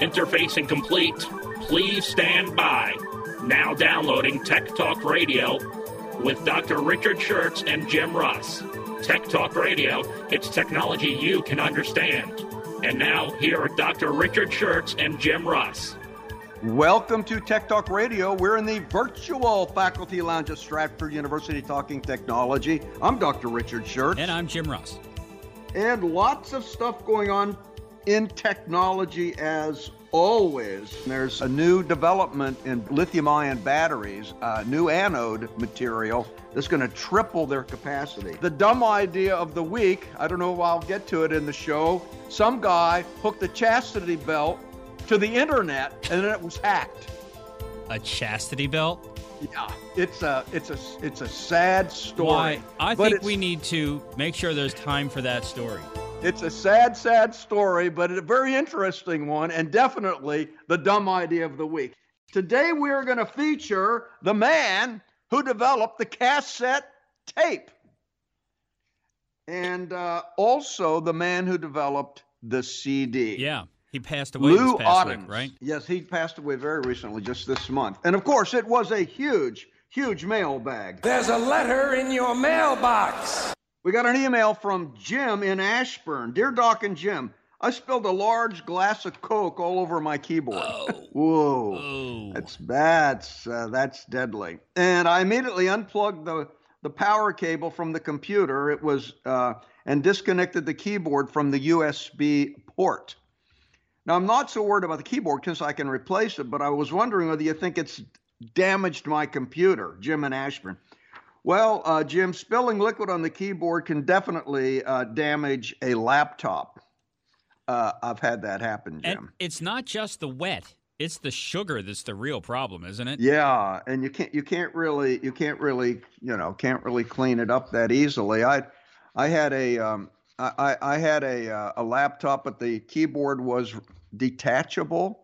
Interfacing complete. Please stand by. Now downloading Tech Talk Radio with Dr. Richard Shurtz and Jim Russ. Tech Talk Radio, it's technology you can understand. And now, here are Dr. Richard Shurtz and Jim Russ. Welcome to Tech Talk Radio. We're in the virtual faculty lounge at Stratford University talking technology. I'm Dr. Richard Shurtz. And I'm Jim Russ. And lots of stuff going on in technology as always. There's a new development in lithium ion batteries, a new anode material that's going to triple their capacity. The dumb idea of the week, I don't know if I'll get to it in the show. Some guy hooked a chastity belt to the internet and then it was hacked. A chastity belt? Yeah, it's a it's a it's a sad story. Why? I think we need to make sure there's time for that story. It's a sad, sad story, but a very interesting one, and definitely the dumb idea of the week. Today, we're going to feature the man who developed the cassette tape, and uh, also the man who developed the CD. Yeah. He passed away Lou this past Ottens. week, right? Yes, he passed away very recently, just this month. And of course, it was a huge, huge mailbag. There's a letter in your mailbox. We got an email from Jim in Ashburn. Dear Doc and Jim, I spilled a large glass of Coke all over my keyboard. Oh. Whoa. Oh. That's that's uh, that's deadly. And I immediately unplugged the the power cable from the computer. It was uh, and disconnected the keyboard from the USB port. Now I'm not so worried about the keyboard because I can replace it, but I was wondering whether you think it's damaged my computer, Jim in Ashburn. Well, uh, Jim, spilling liquid on the keyboard can definitely uh, damage a laptop. Uh, I've had that happen, And Jim. it's not just the wet; it's the sugar that's the real problem, isn't it? Yeah, and you can't you can't really you can't really you know can't really clean it up that easily. I I had a um, I, I I had a uh, a laptop, but the keyboard was detachable,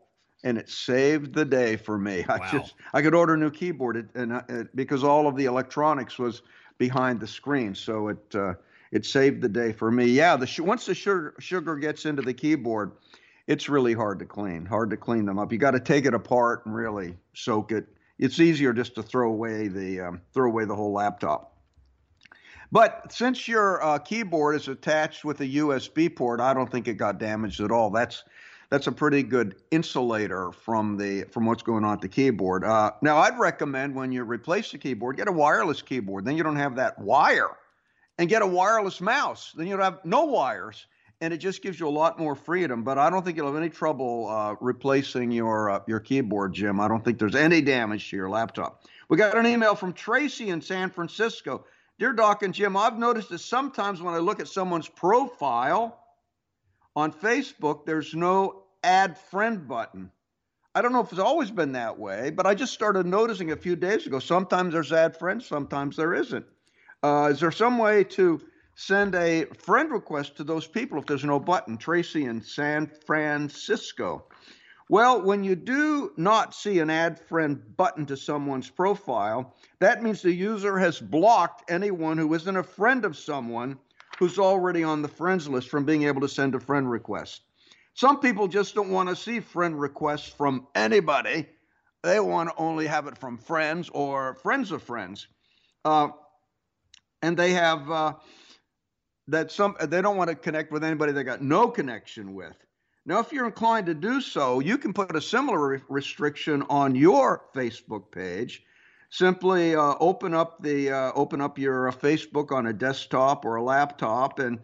and it saved the day for me. I Wow. just I could order a new keyboard, and I, it, because all of the electronics was behind the screen, so it uh, it saved the day for me. Yeah, the once the sugar sugar gets into the keyboard, it's really hard to clean. Hard to clean them up. You got to take it apart and really soak it. It's easier just to throw away the um, throw away the whole laptop. But since your uh, keyboard is attached with a USB port, I don't think it got damaged at all. That's that's a pretty good insulator from the from what's going on at the keyboard. Uh, now, I'd recommend when you replace the keyboard, get a wireless keyboard. Then you don't have that wire, and get a wireless mouse. Then you don't have no wires, and it just gives you a lot more freedom. But I don't think you'll have any trouble uh, replacing your uh, your keyboard, Jim. I don't think there's any damage to your laptop. We got an email from Tracy in San Francisco. Dear Doc and Jim, I've noticed that sometimes when I look at someone's profile on Facebook, there's no add friend button. I don't know if it's always been that way, but I just started noticing a few days ago. Sometimes there's add friends, sometimes there isn't. Uh, is there some way to send a friend request to those people if there's no button? Tracy in San Francisco. Well, when you do not see an add friend button to someone's profile, that means the user has blocked anyone who isn't a friend of someone who's already on the friends list from being able to send a friend request. Some people just don't want to see friend requests from anybody. They want to only have it from friends or friends of friends. Uh, and they have uh, that some they don't want to connect with anybody they got no connection with. Now, if you're inclined to do so, you can put a similar re- restriction on your Facebook page. Simply uh, open up the uh, open up your uh, Facebook on a desktop or a laptop and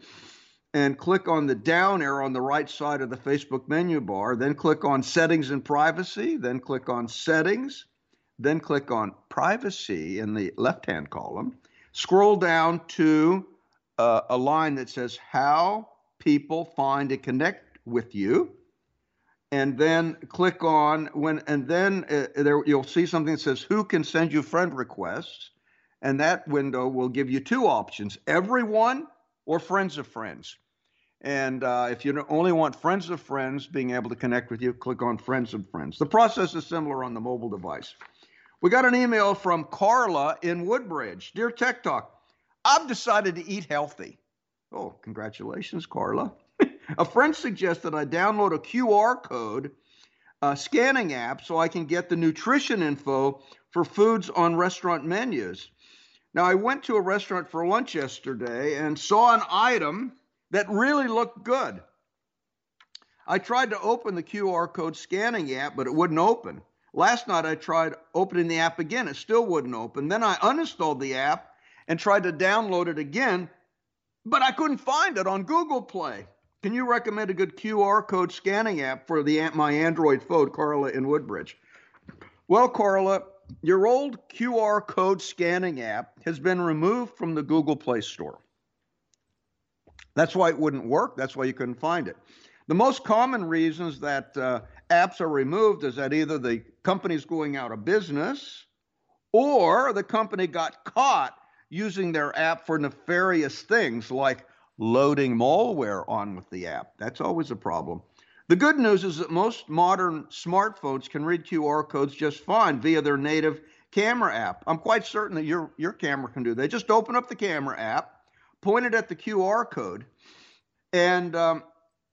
and click on the down arrow on the right side of the Facebook menu bar. Then click on Settings and Privacy. Then click on Settings. Then click on Privacy in the left-hand column. Scroll down to uh, a line that says How people find and connect with you. And then click on when, and then uh, there you'll see something that says who can send you friend requests, and that window will give you two options: everyone or friends of friends. And uh, if you only want friends of friends being able to connect with you, click on friends of friends. The process is similar on the mobile device. We got an email from Carla in Woodbridge. Dear Tech Talk, I've decided to eat healthy. Oh, congratulations, Carla. A friend suggested I download a QR code uh, scanning app so I can get the nutrition info for foods on restaurant menus. Now, I went to a restaurant for lunch yesterday and saw an item that really looked good. I tried to open the QR code scanning app, but it wouldn't open. Last night I tried opening the app again, it still wouldn't open. Then I uninstalled the app and tried to download it again, but I couldn't find it on Google Play. Can you recommend a good QR code scanning app for the my Android phone, Carla in Woodbridge? Well, Carla, your old QR code scanning app has been removed from the Google Play Store. That's why it wouldn't work. That's why you couldn't find it. The most common reasons that uh, apps are removed is that either the company's going out of business or the company got caught using their app for nefarious things like loading malware on with the app. That's always a problem. The good news is that most modern smartphones can read QR codes just fine via their native camera app. I'm quite certain that your your camera can do that. Just open up the camera app, point it at the QR code, and um,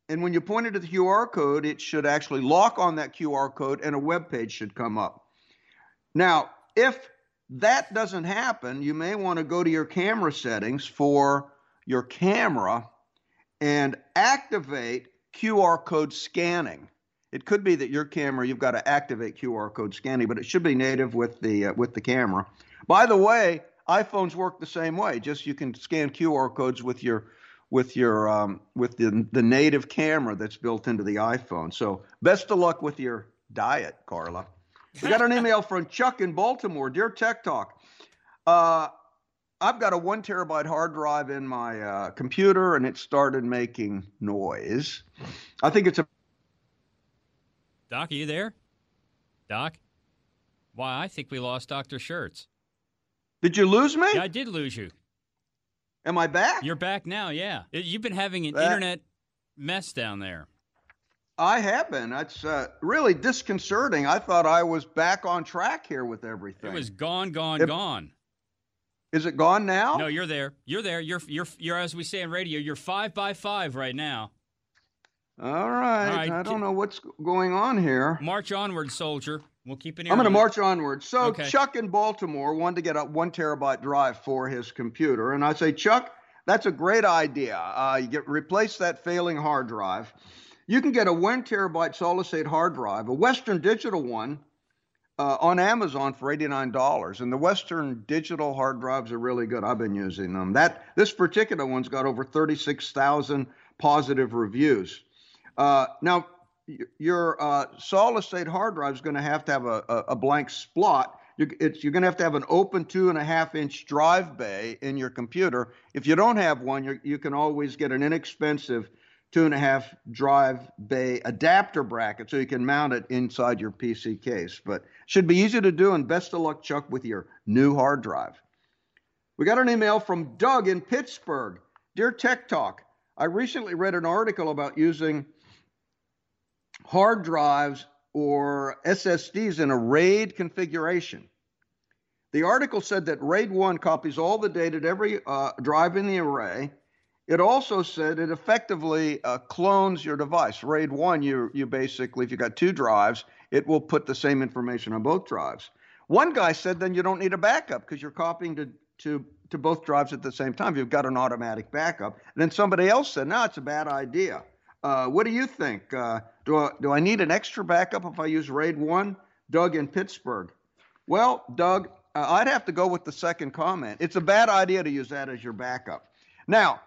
and when you point it at the QR code, it should actually lock on that QR code and a web page should come up. Now, if that doesn't happen, you may want to go to your camera settings for your camera and activate QR code scanning. It could be that your camera you've got to activate QR code scanning, but it should be native with the uh, with the camera. By the way, iPhones work the same way. Just you can scan QR codes with your with your um, with the the native camera that's built into the iPhone. So best of luck with your diet, Carla. We got an email from Chuck in Baltimore. Dear Tech Talk, uh, I've got a one terabyte hard drive in my uh, computer, and it started making noise. I think it's a. Doc, are you there? Doc? Why, I think we lost Dr. Shurtz. Did you lose me? Yeah, I did lose you. Am I back? You're back now, yeah. You've been having an internet mess down there. I have been. That's uh, really disconcerting. I thought I was back on track here with everything. It was gone, gone, it, gone. Is it gone now? No, you're there. You're there. You're you're you're as we say in radio. You're five by five right now. All right. All right. I don't know what's going on here. March onward, soldier. We'll keep it. I'm going to march onward. So okay. Chuck in Baltimore wanted to get a one terabyte drive for his computer, and I say, Chuck, that's a great idea. Uh, you get replace that failing hard drive. You can get a one terabyte solid state hard drive, a Western Digital one, uh, on Amazon for $89. And the Western Digital hard drives are really good. I've been using them. That this particular one's got over 36,000 positive reviews. Uh, now, your uh, solid state hard drive is going to have to have a, a, a blank slot. You're, you're going to have to have an open two and a half inch drive bay in your computer. If you don't have one, you can always get an inexpensive two and a half drive bay adapter bracket so you can mount it inside your PC case. But should be easy to do. And best of luck, Chuck, with your new hard drive. We got an email from Doug in Pittsburgh. Dear Tech Talk, I recently read an article about using hard drives or SSDs in a RAID configuration. The article said that RAID 1 copies all the data to every uh, drive in the array. It also said it effectively uh, clones your device. RAID 1, you, you basically, if you got two drives, it will put the same information on both drives. One guy said then you don't need a backup because you're copying to, to, to both drives at the same time. You've got an automatic backup. And then somebody else said, no, it's a bad idea. Uh, what do you think? Uh, do, I, do I need an extra backup if I use RAID 1? Doug in Pittsburgh. Well, Doug, uh, I'd have to go with the second comment. It's a bad idea to use that as your backup. Now,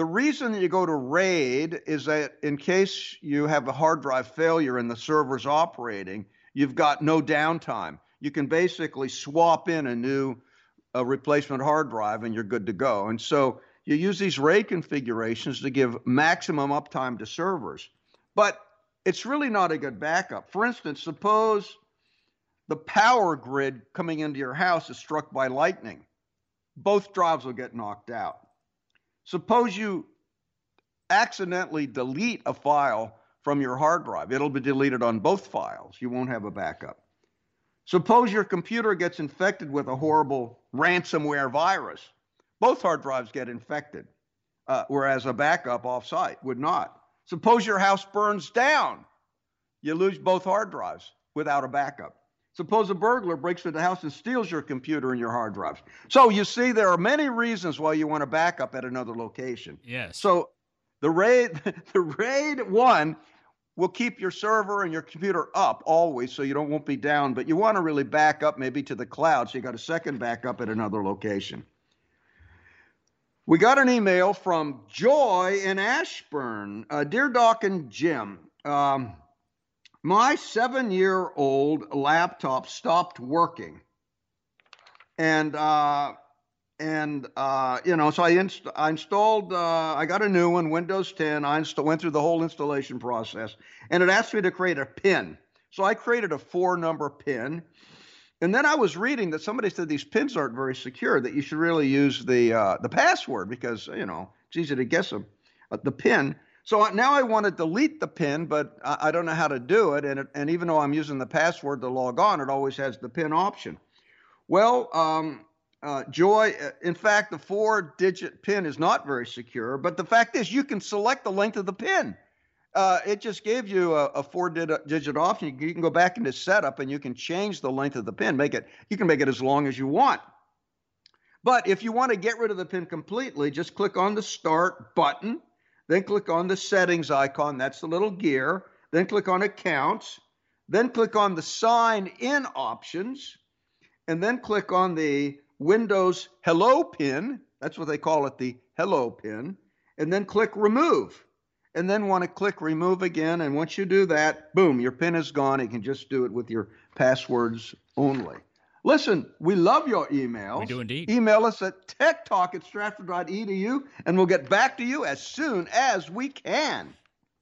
the reason that you go to RAID is that in case you have a hard drive failure and the server's operating, you've got no downtime. You can basically swap in a new a replacement hard drive and you're good to go. And so you use these RAID configurations to give maximum uptime to servers. But it's really not a good backup. For instance, suppose the power grid coming into your house is struck by lightning. Both drives will get knocked out. Suppose you accidentally delete a file from your hard drive, it'll be deleted on both files. You won't have a backup. Suppose your computer gets infected with a horrible ransomware virus. Both hard drives get infected, uh, whereas a backup offsite would not. Suppose your house burns down. You lose both hard drives without a backup. Suppose a burglar breaks into the house and steals your computer and your hard drives. So you see, there are many reasons why you want to back up at another location. Yes. So the RAID, the RAID one will keep your server and your computer up always so you don't won't be down, but you want to really back up maybe to the cloud so you got a second backup at another location. We got an email from Joy in Ashburn. Uh, Dear Doc and Jim, um, my seven year old laptop stopped working. And uh, and uh, you know, so I, inst- I installed, uh, I got a new one, Windows 10. I inst- went through the whole installation process, and it asked me to create a PIN. So I created a four-number PIN, and then I was reading that somebody said these pins aren't very secure. That you should really use the uh, the password because you know it's easy to guess them, uh, the PIN. So now I want to delete the PIN, but I, don't know how to do it. And it, and even though I'm using the password to log on, it always has the PIN option. Well, um, uh, Joy, uh, in fact, the four digit pin is not very secure, but the fact is you can select the length of the pin. Uh, it just gave you a, a four digit option. You can go back into setup and you can change the length of the pin. Make it, you can make it as long as you want. But if you want to get rid of the pin completely, just click on the start button, then click on the settings icon. That's the little gear. Then click on accounts. Then click on the sign in options. And then click on the Windows Hello pin, that's what they call it, the Hello pin, and then click Remove. And then want to click Remove again. And once you do that, boom, your pin is gone. You can just do it with your passwords only. Listen, we love your emails. We do indeed. Email us at techtalk at stratford.edu, and we'll get back to you as soon as we can.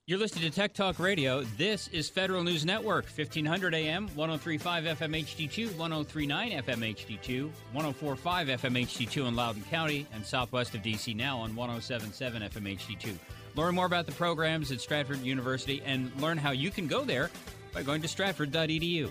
You're listening to Tech Talk Radio. This is Federal News Network, 1500 AM, 1035 FM HD2, 1039 FM HD2, 1045 FM HD2 in Loudoun County, and southwest of DC now on 1077 FM HD2. Learn more about the programs at Stratford University and learn how you can go there by going to stratford.edu.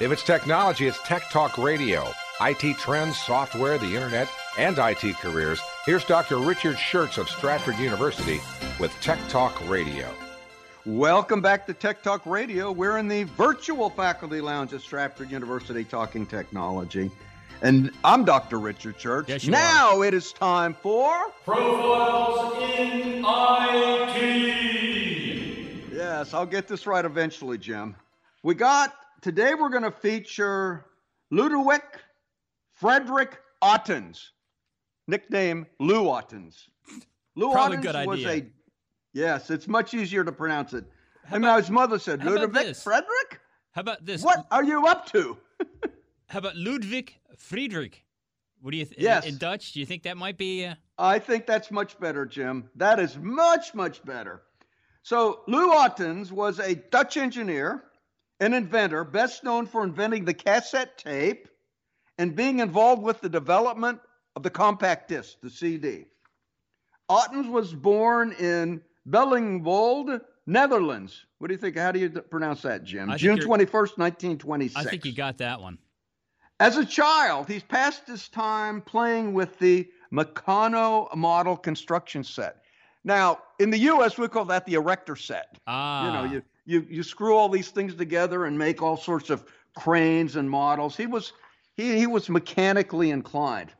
If it's technology, it's Tech Talk Radio. IT trends, software, the internet, and IT careers. Here's Dr. Richard Shurtz of Stratford University with Tech Talk Radio. Welcome back to Tech Talk Radio. We're in the virtual faculty lounge at Stratford University talking technology. And I'm Dr. Richard Shurtz. Yes, you now it is time for Profiles in IT. Yes, I'll get this right eventually, Jim. We got today we're going to feature Ludovic Frederick Ottens, nickname Lou Ottens. Lou Probably Ottens good was idea. a yes, it's much easier to pronounce it. How and about- his mother said, how about Ludovic this? Frederick? How about this? What are you up to? How about Ludwig Friedrich? What do you think? Yes. In Dutch, do you think that might be? Uh... I think that's much better, Jim. That is much, much better. So, Lou Ottens was a Dutch engineer, an inventor, best known for inventing the cassette tape and being involved with the development of the compact disc, the CD. Ottens was born in Bellingwolde, Netherlands. What do you think? How do you pronounce that, Jim? I June you're- 21st, 1926. I think you got that one. As a child, he's passed his time playing with the Meccano model construction set. Now, in the U.S., we call that the erector set. Ah, You know, you, you you screw all these things together and make all sorts of cranes and models. He was he he was mechanically inclined.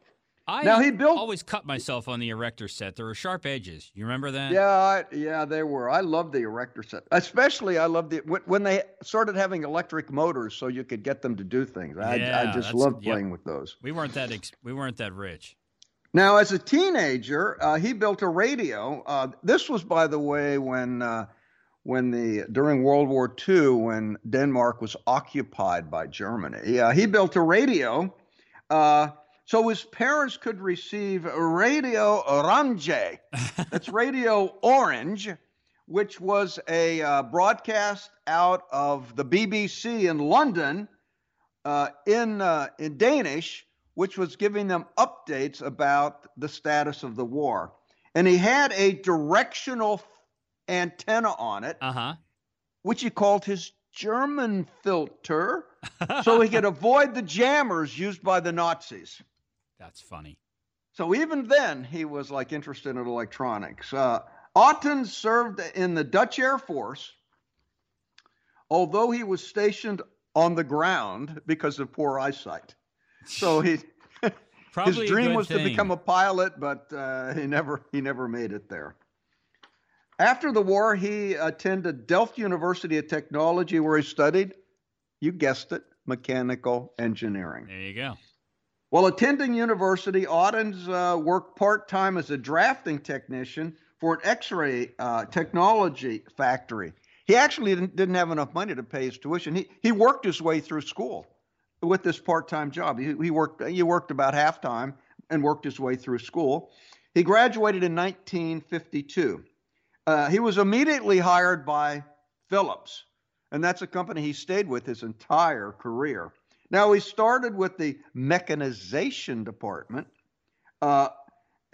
I now he built- always cut myself on the erector set. There were sharp edges. You remember that? Yeah, I, yeah, they were. I love the erector set, especially I love the when- when they started having electric motors, so you could get them to do things. I, Yeah, I just loved yep. playing with those. We weren't that ex- we weren't that rich. Now, as a teenager, uh, he built a radio. Uh, this was, by the way, when uh, when the during World War II, when Denmark was occupied by Germany. Uh, he built a radio, uh, so his parents could receive Radio Orange. That's Radio Orange, which was a uh, broadcast out of the BBC in London uh, in uh, in Danish, which was giving them updates about the status of the war. And he had a directional antenna on it, Uh huh. which he called his German filter, so he could avoid the jammers used by the Nazis. That's funny. So even then, he was like interested in electronics. Uh, Otten served in the Dutch Air Force, although he was stationed on the ground because of poor eyesight. So he Probably his dream was to become a pilot, but uh, he never he never made it there. After the war, he attended Delft University of Technology, where he studied, you guessed it, mechanical engineering. There you go. While attending university, Ottens uh, worked part time as a drafting technician for an x ray uh, technology factory. He actually didn't, didn't have enough money to pay his tuition. He, he worked his way through school with this part time job. He, he, worked, he worked about half time and worked his way through school. He graduated in 1952. Uh, he was immediately hired by Philips, and that's a company he stayed with his entire career. Now, he started with the mechanization department uh,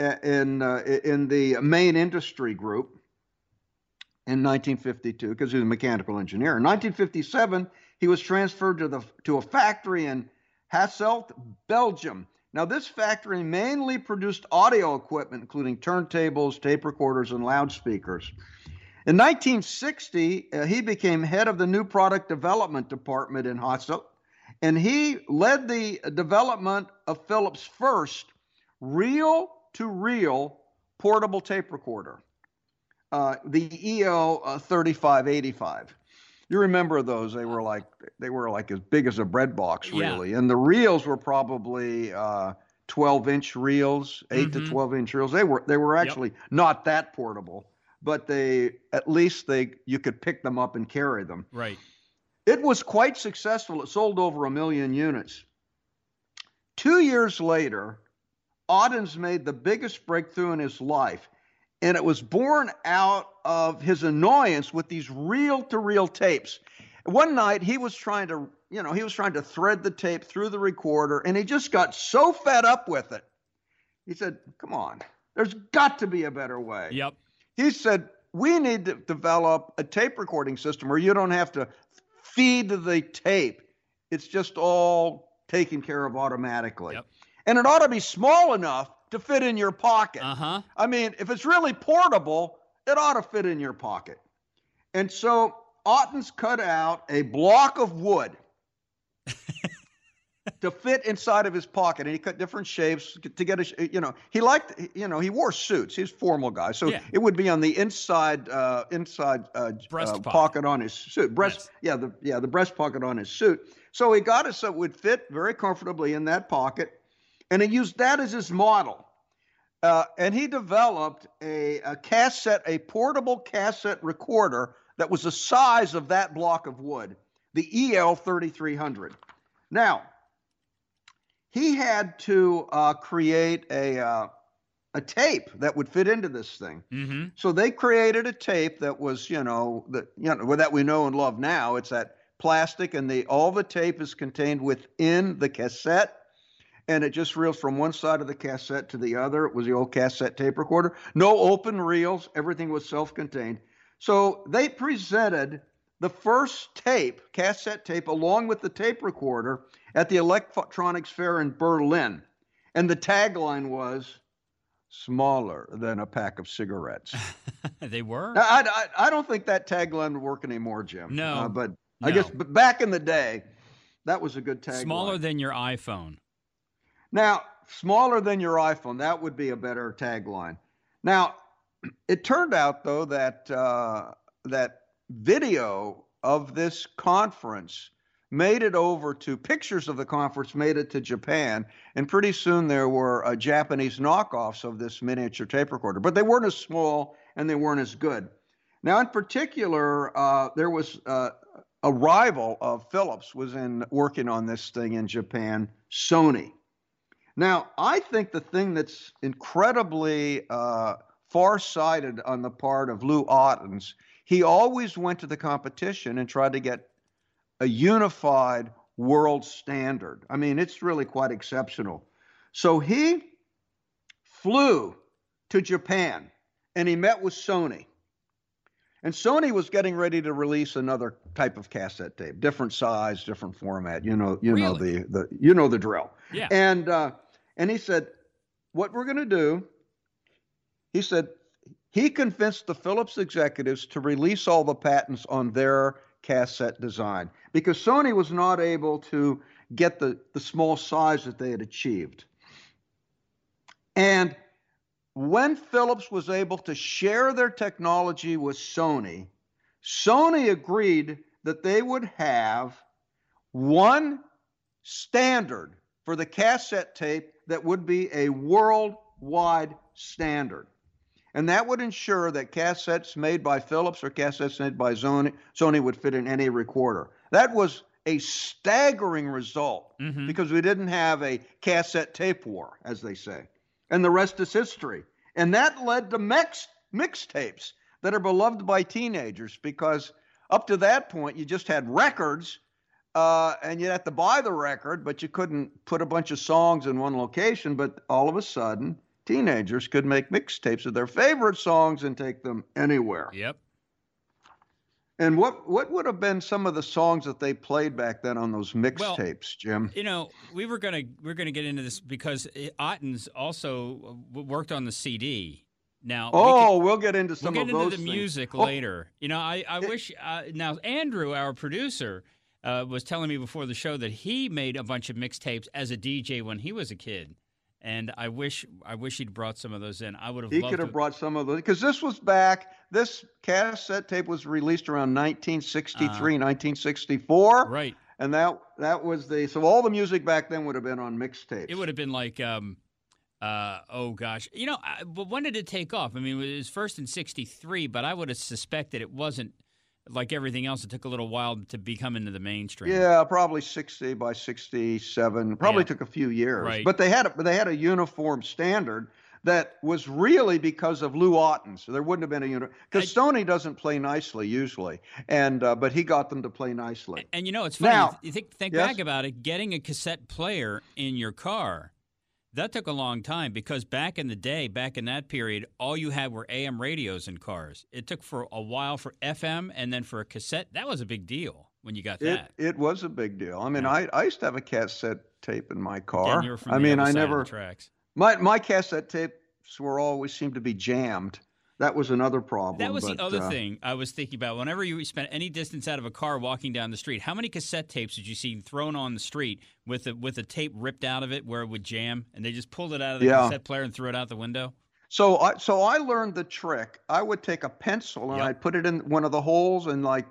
in, uh, in the main industry group in 1952 because he was a mechanical engineer. In 1957, he was transferred to, the, to a factory in Hasselt, Belgium. Now, this factory mainly produced audio equipment, including turntables, tape recorders, and loudspeakers. In 1960, uh, he became head of the new product development department in Hasselt and he led the development of Philips' first reel to reel portable tape recorder, uh, the EO uh, 3585. You remember those? They were like they were like as big as a bread box, Yeah. really. And the reels were probably uh, 12 inch reels, 8 to Mhm. 12 inch reels. They were they were actually not that portable, but they at least they you could pick them up and carry them. Right. It was quite successful. It sold over a million units. Two years later, Ottens made the biggest breakthrough in his life, and it was born out of his annoyance with these reel to reel tapes. One night, he was trying to, you know, he was trying to thread the tape through the recorder, and he just got so fed up with it. He said, Come on, there's got to be a better way Yep. he said we need to develop a tape recording system where you don't have to feed the tape it's just all taken care of automatically Yep. and it ought to be small enough to fit in your pocket Uh huh. i mean if it's really portable it ought to fit in your pocket and so Ottens cut out a block of wood to fit inside of his pocket, and he cut different shapes to get a, you know, he liked, you know, he wore suits. He's a formal guy, so Yeah. it would be on the inside, uh, inside uh, Breast uh, pocket. pocket on his suit, breast, Yes. yeah, the yeah, the breast pocket on his suit. So he got it so it would fit very comfortably in that pocket, and he used that as his model. Uh, and he developed a, a cassette, a portable cassette recorder that was the size of that block of wood, the EL 3300. Now, he had to uh, create a uh, a tape that would fit into this thing. Mm-hmm. So they created a tape that was, you know, that you know that we know and love now. It's that plastic, and the all the tape is contained within the cassette, and it just reels from one side of the cassette to the other. It was the old cassette tape recorder. No open reels. Everything was self-contained. So they presented the first tape, cassette tape, along with the tape recorder at the Electronics Fair in Berlin. And the tagline was smaller than a pack of cigarettes. they were? Now, I, I, I, don't think that tagline would work anymore, Jim. No. Uh, but no. I guess but back in the day, that was a good tagline. Smaller than your iPhone. Now, smaller than your iPhone, that would be a better tagline. Now, it turned out, though, that, uh, that video of this conference made it over to pictures of the conference made it to Japan, and pretty soon there were uh, Japanese knockoffs of this miniature tape recorder, but they weren't as small and they weren't as good. Now, in particular, uh, there was uh, a rival of Philips was in working on this thing in Japan, Sony. Now, I think the thing that's incredibly uh, far-sighted on the part of Lou Ottens, he always went to the competition and tried to get a unified world standard. I mean, it's really quite exceptional. So he flew to Japan and he met with Sony. And Sony was getting ready to release another type of cassette tape, different size, different format. You know, you really? know the the you know the drill. Yeah. And uh, and he said, what we're going to do, he said, he convinced the Philips executives to release all the patents on their cassette design because Sony was not able to get the, the small size that they had achieved. And when Philips was able to share their technology with Sony, Sony agreed that they would have one standard for the cassette tape that would be a worldwide standard. And that would ensure that cassettes made by Philips or cassettes made by Sony, Sony would fit in any recorder. That was a staggering result Mhm. because we didn't have a cassette tape war, as they say. And the rest is history. And that led to mix, mixtapes that are beloved by teenagers because up to that point, you just had records uh, and you had to buy the record, but you couldn't put a bunch of songs in one location. But all of a sudden, teenagers could make mixtapes of their favorite songs and take them anywhere. Yep. And what what would have been some of the songs that they played back then on those Well, mixtapes, Jim? You know, we were gonna we are gonna get into this because Ottens also uh, worked on the CD. Now, we Oh, can- we'll get into some we'll get of into those the things. music Oh, later. You know, I I wish uh, now Andrew, our producer, uh, was telling me before the show that he made a bunch of mixtapes as a DJ when he was a kid, and I wish I wish he'd brought some of those in. I would have He loved could have to- brought some of those because this was back. This cassette tape was released around 1963, 1964, Uh-huh. right. and that that was the so all the music back then would have been on mixtapes. It would have been like, um, uh, oh gosh, you know, I, but when did it take off? I mean, it was first in '63, but I would have suspected it wasn't like everything else. It took a little while to become into the mainstream. Yeah, probably 60 by 67. Probably Yeah. took a few years. Right. But they had a, but they had a uniform standard that was really because of Lou Otten. So there wouldn't have been a uniform because Sony doesn't play nicely usually, and uh, but he got them to play nicely. And you know, it's funny. Now- you think think Yes? back about it. Getting a cassette player in your car, that took a long time because back in the day, back in that period, all you had were AM radios in cars. It took for a while for FM, and then for a cassette. That was a big deal when you got that. it was a big deal. I mean, Yeah. I, I used to have a cassette tape in my car. Again, you were from I mean, I side of the never tracks. my my cassette tapes were always seemed to be jammed. That was another problem. That was but, the other uh, thing I was thinking about. Whenever you spent any distance out of a car walking down the street, how many cassette tapes did you see thrown on the street with a, with a tape ripped out of it where it would jam, and they just pulled it out of the Yeah. cassette player and threw it out the window? So I so I learned the trick. I would take a pencil and Yep. I'd put it in one of the holes and like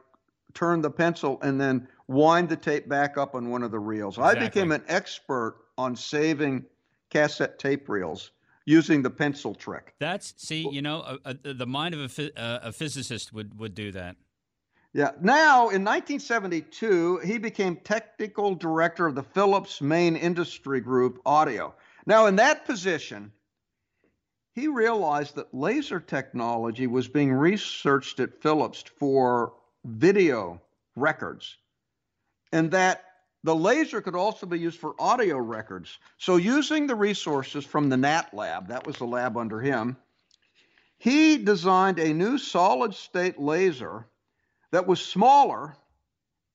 turn the pencil and then wind the tape back up on one of the reels. I became an expert on saving cassette tape reels using the pencil trick. That's see, you know, uh, uh, the mind of a, uh, a physicist would would do that. Yeah. Now, in 1972, he became technical director of the Philips Main Industry Group Audio. Now, in that position, he realized that laser technology was being researched at Philips for video records and that the laser could also be used for audio records. So, using the resources from the NAT lab, that was the lab under him, he designed a new solid state laser that was smaller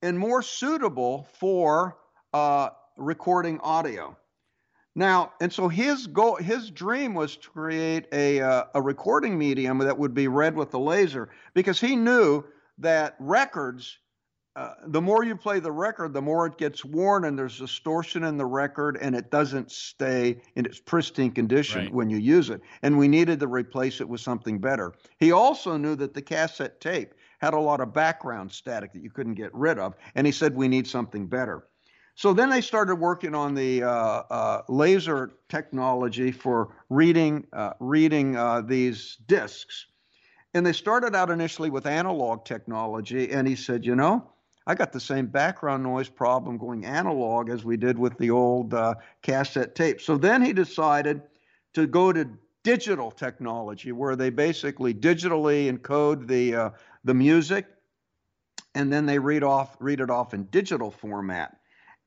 and more suitable for uh, recording audio. Now, and so his goal, his dream was to create a uh, a recording medium that would be read with the laser because he knew that records, uh, the more you play the record, the more it gets worn and there's distortion in the record and it doesn't stay in its pristine condition Right. when you use it. And we needed to replace it with something better. He also knew that the cassette tape had a lot of background static that you couldn't get rid of, and he said we need something better. So then they started working on the uh, uh, laser technology for reading uh, reading uh, these discs, and they started out initially with analog technology. And he said, you know, I got the same background noise problem going analog as we did with the old uh, cassette tape. So then he decided to go to digital technology, where they basically digitally encode the uh, the music, and then they read off read it off in digital format.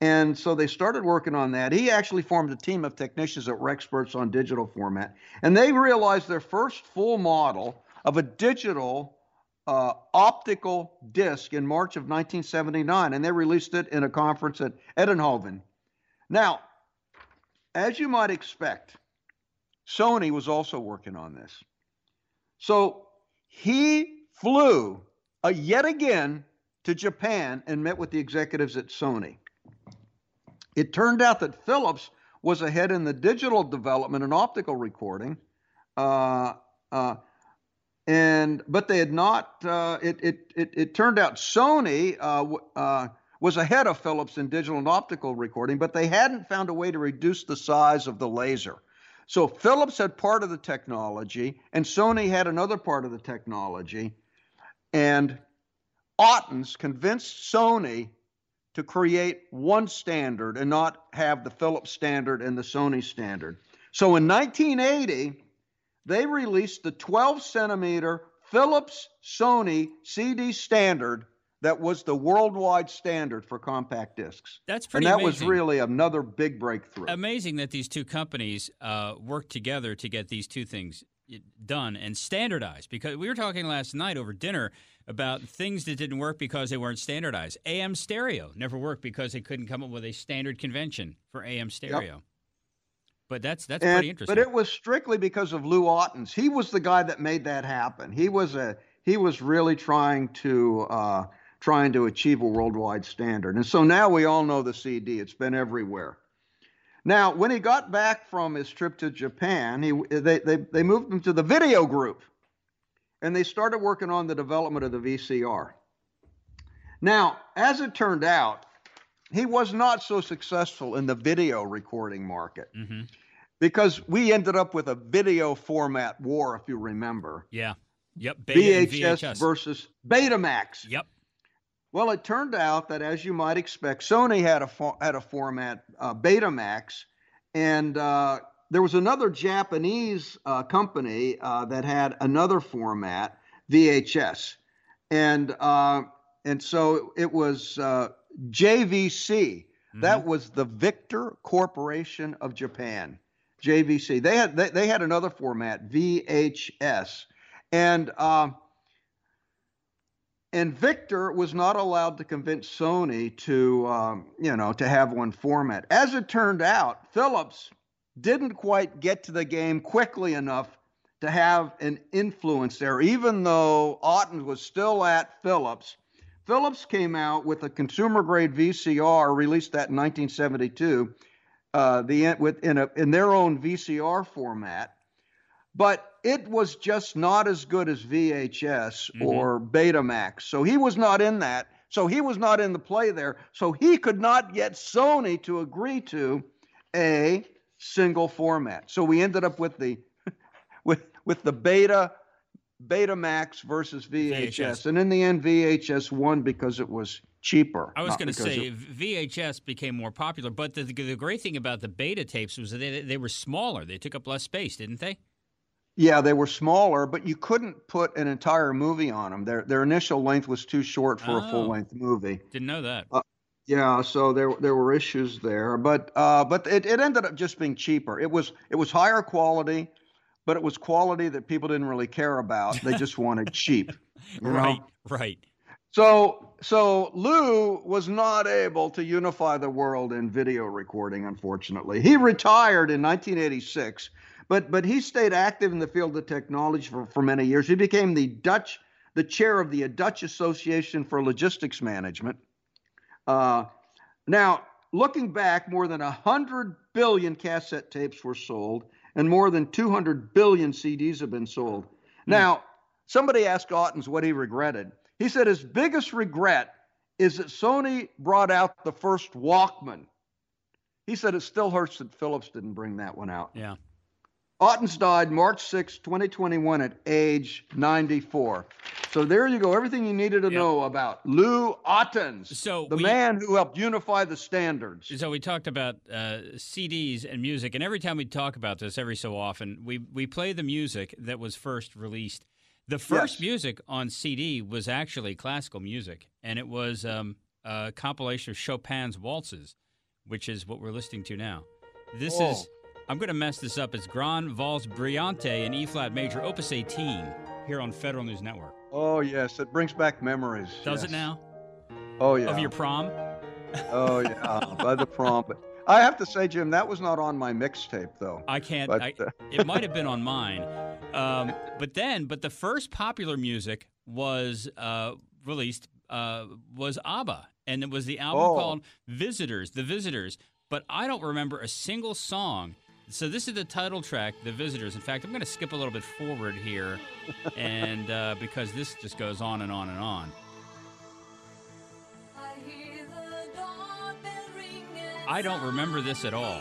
And so they started working on that. He actually formed a team of technicians that were experts on digital format. And they realized their first full model of a digital uh, optical disc in March of 1979. And they released it in a conference at Eindhoven. Now, as you might expect, Sony was also working on this. So he flew uh, yet again to Japan and met with the executives at Sony. It turned out that Philips was ahead in the digital development and optical recording, uh, uh, and but they had not. Uh, it, it it it turned out Sony uh, uh, was ahead of Philips in digital and optical recording, but they hadn't found a way to reduce the size of the laser. So Philips had part of the technology, and Sony had another part of the technology, and Ottens convinced Sony to create one standard and not have the Philips standard and the Sony standard. So in 1980, they released the 12 centimeter Philips Sony CD standard that was the worldwide standard for compact discs. That's pretty. and that was really another big breakthrough. Amazing that these two companies uh, work together to get these two things done and standardized. Because we were talking last night over dinner about things that didn't work because they weren't standardized. AM stereo never worked because they couldn't come up with a standard convention for AM stereo. But that's that's And- pretty interesting. But it was strictly because of Lou Ottens. He was the guy that made that happen. He was a he was really trying to uh, trying to achieve a worldwide standard. And so now we all know the CD. It's been everywhere. Now, when he got back from his trip to Japan, he they they, they moved him to the video group, and they started working on the development of the VCR. Now, as it turned out, he was not so successful in the video recording market hmm because we ended up with a video format war, if you remember. Yeah. Yep. Beta VHS, versus Betamax. Yep. Well, it turned out that, as you might expect, Sony had a fo- had a format uh, Betamax, and uh, there was another Japanese uh, company uh, that had another format VHS, and uh, and so it was uh, JVC. That was the Victor Corporation of Japan. JVC. They had they, they had another format VHS, and. Um, and Victor was not allowed to convince Sony to, um, you know, to have one format. As it turned out, Philips didn't quite get to the game quickly enough to have an influence there, even though Otten was still at Philips. Philips came out with a consumer grade VCR, released that in 1972, uh, the with in a in their own VCR format but it was just not as good as VHS or Betamax. So he was not in that. So he was not in the play there. So he could not get Sony to agree to a single format. So we ended up with the with with the Beta Betamax versus VHS. VHS. and in the end, VHS won because it was cheaper. I was going to say VHS became more popular, but the, the great thing about the beta tapes was that they, they were smaller. They took up less space, didn't they? yeah, they were smaller, but you couldn't put an entire movie on them. Their their initial length was too short for a Oh. full length movie. Didn't know that. Yeah, so there there were issues there, but uh, but it, it ended up just being cheaper. It was it was higher quality, but it was quality that people didn't really care about. They just wanted cheap. You know? right, right. So so Lou was not able to unify the world in video recording, unfortunately. He retired in 1986, but but he stayed active in the field of technology for, for many years. He became the Dutch the chair of the Dutch Association for Logistics Management. Uh, now, looking back, more than 100 billion cassette tapes were sold, and more than 200 billion CDs have been sold. Now, somebody asked Ottens what he regretted. He said his biggest regret is that Sony brought out the first Walkman. He said it still hurts that Philips didn't bring that one out. Yeah. Ottens died March 6, 2021, at age 94. So there you go. Everything you needed to Yep. know about Lou Ottens, So the we- man who helped unify the standards. So we talked about uh, CDs and music, and every time we talk about this, every so often, we we play the music that was first released. The first Yes. music on CD was actually classical music, and it was um, a compilation of Chopin's waltzes, which is what we're listening to now. This Oh. is I'm going to mess this up. It's Grand Valse Brillante in E flat major, Opus 18, here on Federal News Network. Oh, yes. It brings back memories. Does yes. it now? Oh, yeah. Of your prom? Oh, yeah. By the prom. But I have to say, Jim, that was not on my mixtape, though. I can't. But, I, uh, it might have been on mine, um, but then, but the first popular music was uh, released uh, was ABBA, and it was the album Oh. called "Visitors." The Visitors, but I don't remember a single song. So this is the title track, "The Visitors." In fact, I'm going to skip a little bit forward here, and uh, because this just goes on and on and on. I don't remember this at all.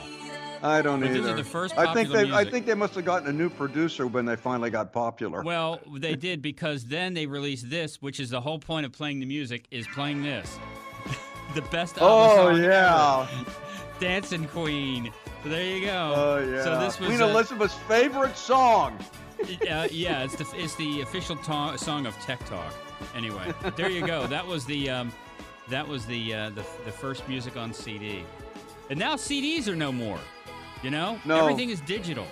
I don't But these are either. the first I think they. I think they must have gotten a new producer when they finally got popular. Well, they did because then they released this, which is the whole point of playing the music is playing this. the best oh yeah. Dancing Queen. So there you go. Oh yeah. So this was Queen Elizabeth's favorite song. uh, yeah, it's the it's the official ta- song of Tech Talk. Anyway, there you go. That was the um, that was the, uh, the the first music on CD. And now CDs are no more. You know, No. everything is digital.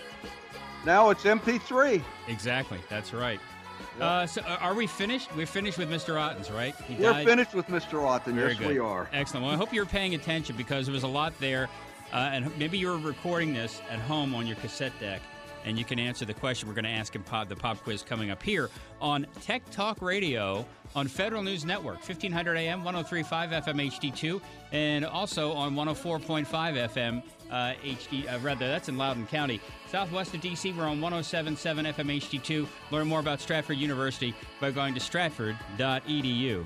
Now it's MP3. Exactly. That's right. Uh, so uh, are we finished? We're finished with Mr. Ottens, right? He We're died- finished with Mr. Otten. Very yes, good. we are. Excellent. Well, I hope you're paying attention because there was a lot there, uh, and maybe you're recording this at home on your cassette deck, and you can answer the question we're going to ask in the pop quiz coming up here on Tech Talk Radio on Federal News Network, 1500 AM, 103.5 FM HD2, and also on 104.5 FM uh, HD. Uh, rather, that's in Loudoun County. Southwest of DC, we're on 107.7 FM HD2. Learn more about Stratford University by going to stratford.edu.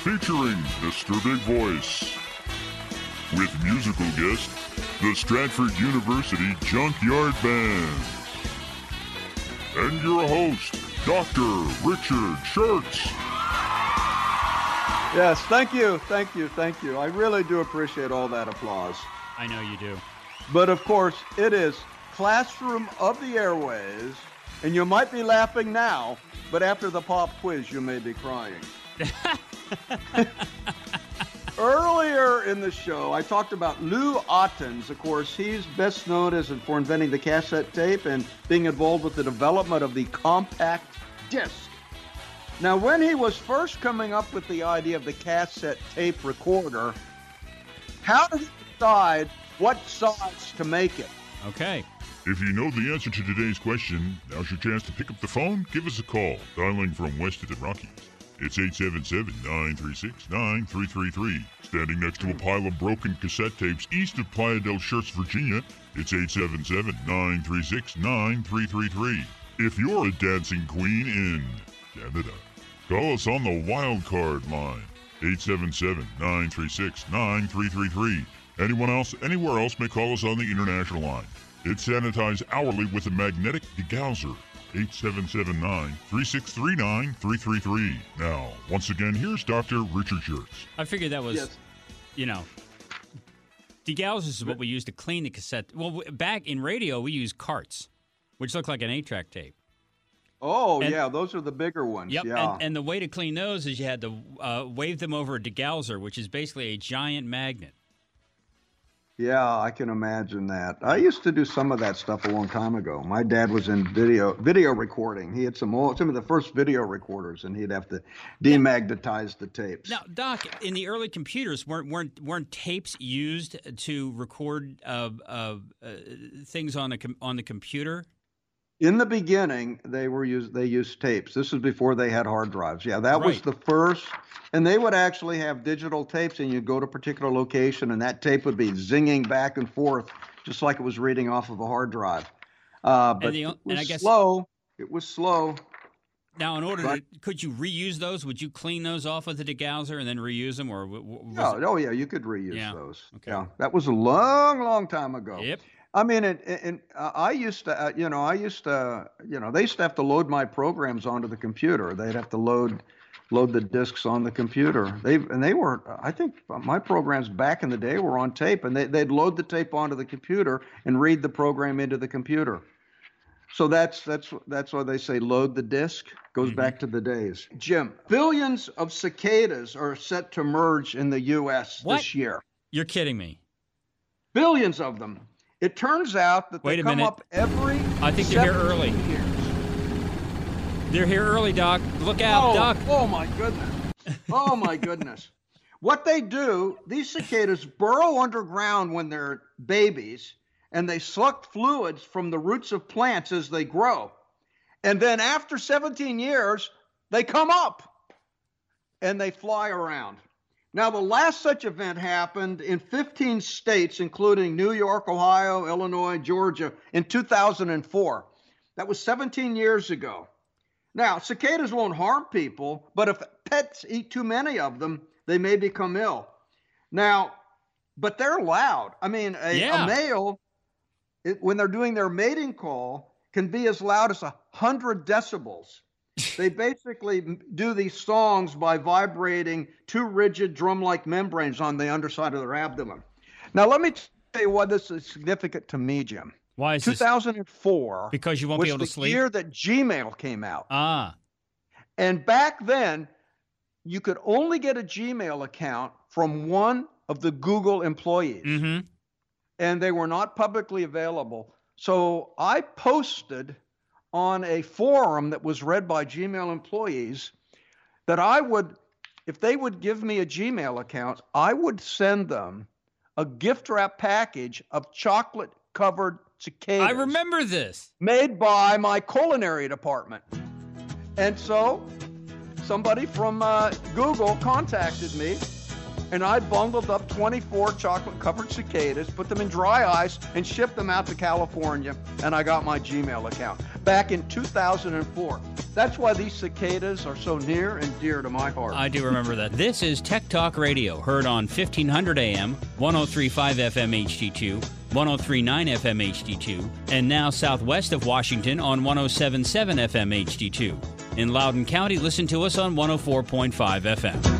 featuring Mr. Big Voice, with musical guest, the Stratford University Junkyard Band, and your host, Dr. Richard Shurtz. Yes, thank you, thank you, thank you. I really do appreciate all that applause. I know you do. But of course, it is Classroom of the Airways, and you might be laughing now, but after the pop quiz, you may be crying. Earlier in the show, I talked about Lou Ottens. Of course, he's best known as for inventing the cassette tape and being involved with the development of the compact disc. Now, when he was first coming up with the idea of the cassette tape recorder, how did he decide what size to make it? Okay. If you know the answer to today's question, now's your chance to pick up the phone. Give us a call. Dialing from west of the Rockies. It's 877-936-9333. Standing next to a pile of broken cassette tapes east of Playa del Shurtz, Virginia. It's 877-936-9333. If you're a dancing queen in Canada, call us on the wild card line. 877-936-9333. Anyone else, anywhere else may call us on the international line. It's sanitized hourly with a magnetic degausser. 8779-3639-333. Now, once again, here's Dr. Richard Shurtz. I figured that was, Yes. you know, degaussers is what we use to clean the cassette. Well, back in radio, we use carts, which look like an eight-track tape. Oh, And- yeah, those are the bigger ones. Yep. Yeah. And, and the way to clean those is you had to uh, wave them over a degausser, which is basically a giant magnet. Yeah, I can imagine that. I used to do some of that stuff a long time ago. My dad was in video video recording. He had some old, some of the first video recorders, and he'd have to demagnetize the tapes. Now, Doc, in the early computers, weren't weren't weren't tapes used to record uh, uh, uh, things on a com- on the computer? In the beginning, they were used they used tapes. This was before they had hard drives. Yeah, that was the first. And they would actually have digital tapes, and you'd go to a particular location, and that tape would be zinging back and forth, just like it was reading off of a hard drive. Uh, but the- it and was I guess- slow. It was slow. Now, in order Right. to, could you reuse those? Would you clean those off with the degausser and then reuse them, or w- w- was Oh, it- oh yeah, you could reuse Yeah, those. okay. Yeah, that was a long, long time ago. Yep. I mean, and, and I used to, uh, you know, I used to, you know, they used to have to load my programs onto the computer. They'd have to load, load the discs on the computer. They and they were, I think, my programs back in the day were on tape, and they, they'd load the tape onto the computer and read the program into the computer. So that's that's that's why they say load the disk. Goes back to the days. Jim, billions of cicadas are set to merge in the U.S. What? this year. You're kidding me. Billions of them. It turns out that Wait they a come minute. up every. I think they're here 17 early. Years. They're here early, Doc. Look out, oh, Doc. oh my goodness. Oh my goodness. What they do, these cicadas burrow underground when they're babies and they suck fluids from the roots of plants as they grow. And then after 17 years, they come up and they fly around. Now, the last such event happened in 15 states, including New York, Ohio, Illinois, Georgia, in 2004. That was 17 years ago. Now, cicadas won't harm people, but if pets eat too many of them, they may become ill. Now, but they're loud. I mean, a, Yeah. a male, it, when they're doing their mating call, can be as loud as 100 decibels. They basically do these songs by vibrating two rigid drum like membranes on the underside of their abdomen. Now, let me tell you why this is significant to me, Jim. Why is this? 2004 Because you won't be able to sleep. the year that Gmail came out. Ah, And back then, you could only get a Gmail account from one of the Google employees, mm-hmm. and they were not publicly available. So I posted on a forum that was read by Gmail employees that I would if they would give me a Gmail account, I would send them a gift wrap package of chocolate covered cicadas. I remember this. Made by my culinary department. And so somebody from uh, Google contacted me, and I bundled up 24 chocolate covered cicadas, put them in dry ice, and shipped them out to California, and I got my Gmail account back in 2004. That's why these cicadas are so near and dear to my heart. I do remember that. This is Tech Talk Radio, heard on 1500 AM, 1035 FM HD2, 1039 FM HD2, and now southwest of Washington on 1077 FM HD2. In Loudoun County, listen to us on 104.5 FM.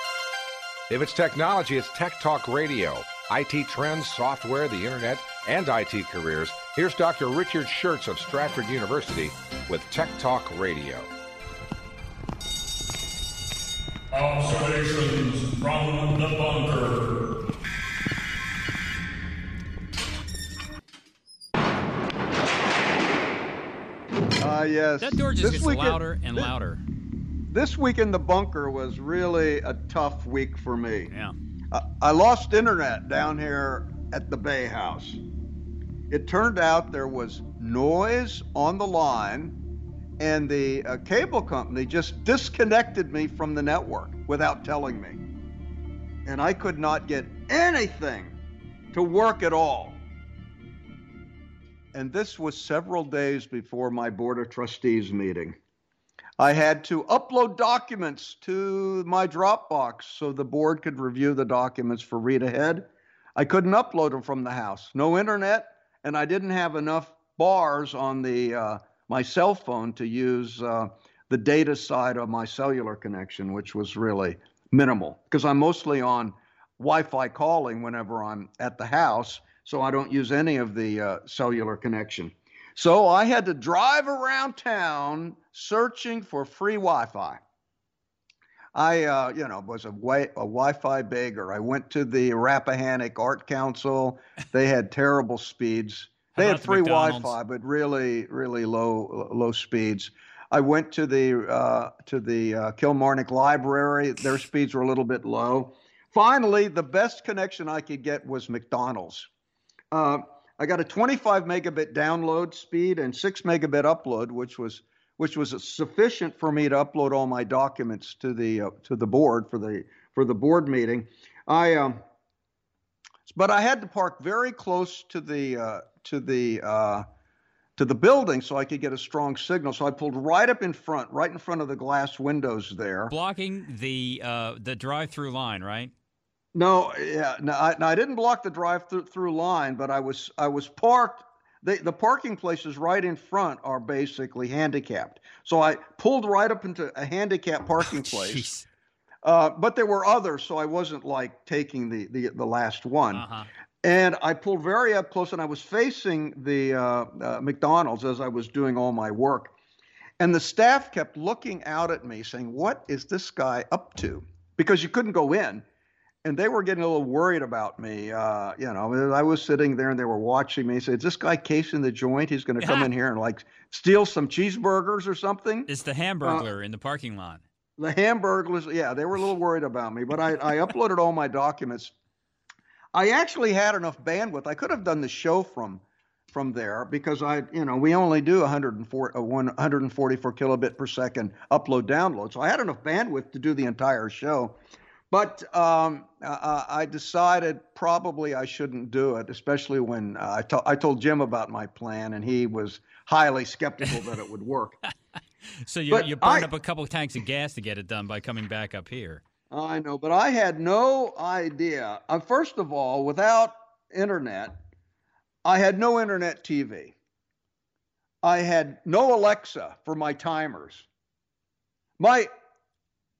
If it's technology, it's Tech Talk Radio. IT trends, software, the internet, and IT careers. Here's Dr. Richard Shurtz of Stratford University with Tech Talk Radio. Observations from the bunker. Ah, yes. That door just This gets weekend- louder and thi- louder. This week in the bunker was really a tough week for me. Yeah. I, I lost internet down here at the Bay House. It turned out there was noise on the line, and the uh, cable company just disconnected me from the network without telling me. And I could not get anything to work at all. And this was several days before my Board of Trustees meeting. I had to upload documents to my Dropbox so the board could review the documents for read ahead. I couldn't upload them from the house. No internet, and I didn't have enough bars on the uh, my cell phone to use uh, the data side of my cellular connection, which was really minimal because I'm mostly on Wi-Fi calling whenever I'm at the house, so I don't use any of the uh, cellular connection. So I had to drive around town searching for free Wi-Fi. I, uh, you know, was a, wi- a Wi-Fi beggar. I went to the Rappahannock Art Council. They had terrible speeds. They had about the free Wi-Fi, but really, really low, low speeds. I went to the uh, to the uh, Kilmarnock Library. Their speeds were a little bit low. Finally, the best connection I could get was McDonald's. I got a 25 megabit download speed and six megabit upload, which was which was sufficient for me to upload all my documents to the uh, to the board for the for the board meeting. I um, but I had to park very close to the uh, to the uh, to the building so I could get a strong signal. So I pulled right up in front, right in front of the glass windows there. Blocking the uh, the drive-through line, right? No, yeah, no, I, no, I didn't block the drive-through line, but I was I was parked. The, the parking places right in front are basically handicapped. So I pulled right up into a handicapped parking place. Uh, but there were others, so I wasn't like taking the the, the last one. Uh-huh. And I pulled very up close, and I was facing the uh, uh, McDonald's as I was doing all my work. And the staff kept looking out at me, saying, "What is this guy up to?" Because you couldn't go in. And they were getting a little worried about me. Uh, you know, I was sitting there and they were watching me. Said, "Is this guy casing the joint? He's going to come in here and like steal some cheeseburgers or something." It's the hamburger uh, in the parking lot. The Hamburglars, yeah, they were a little worried about me, but I, I uploaded all my documents. I actually had enough bandwidth. I could have done the show from from there because I, you know, we only do 104, uh, 144 kilobit per second upload download. So I had enough bandwidth to do the entire show. But um, uh, I decided probably I shouldn't do it, especially when uh, I, to- I told Jim about my plan, and he was highly skeptical that it would work. so you, you burned I, up a couple of tanks of gas to get it done by coming back up here. I know, but I had no idea. Uh, first of all, without internet, I had no internet TV. I had no Alexa for my timers. My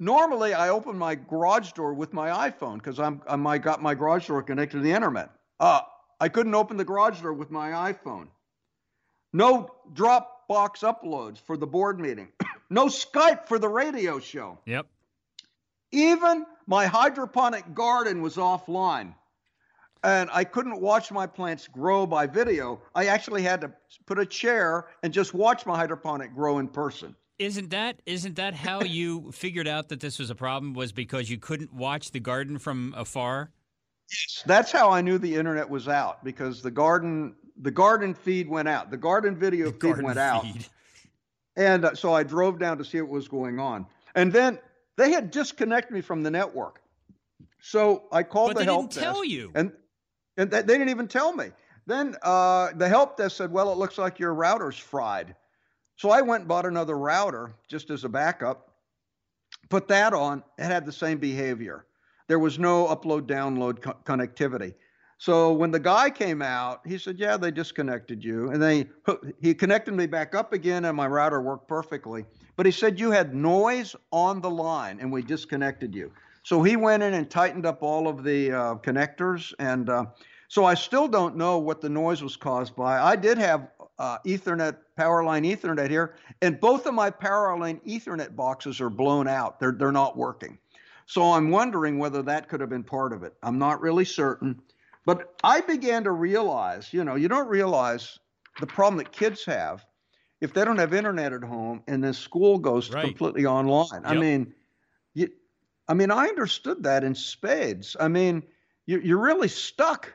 normally I open my garage door with my iPhone because I'm, I'm I got my garage door connected to the internet. Uh, I couldn't open the garage door with my iPhone. No Dropbox uploads for the board meeting. no Skype for the radio show. Yep. Even my hydroponic garden was offline. And I couldn't watch my plants grow by video. I actually had to put a chair and just watch my hydroponic grow in person. Isn't that isn't that how you figured out that this was a problem? Was because you couldn't watch the garden from afar? Yes, that's how I knew the internet was out because the garden the garden feed went out. The garden video the feed garden went feed. out, and uh, so I drove down to see what was going on. And then they had disconnected me from the network, so I called but the help desk. They didn't tell you, and and they didn't even tell me. Then uh, the help desk said, "Well, it looks like your router's fried." So I went and bought another router just as a backup, put that on, it had the same behavior. There was no upload download co- connectivity. So when the guy came out, he said, "Yeah, they disconnected you." And they he connected me back up again and my router worked perfectly. But he said you had noise on the line and we disconnected you. So he went in and tightened up all of the uh, connectors and uh, so I still don't know what the noise was caused by. I did have uh, Ethernet, Powerline Ethernet here, and both of my Powerline Ethernet boxes are blown out. They're they're not working. So I'm wondering whether that could have been part of it. I'm not really certain, but I began to realize, you know, you don't realize the problem that kids have if they don't have internet at home and then school goes right. completely online. Yep. I mean, you, I mean, I understood that in spades. I mean, you, you're really stuck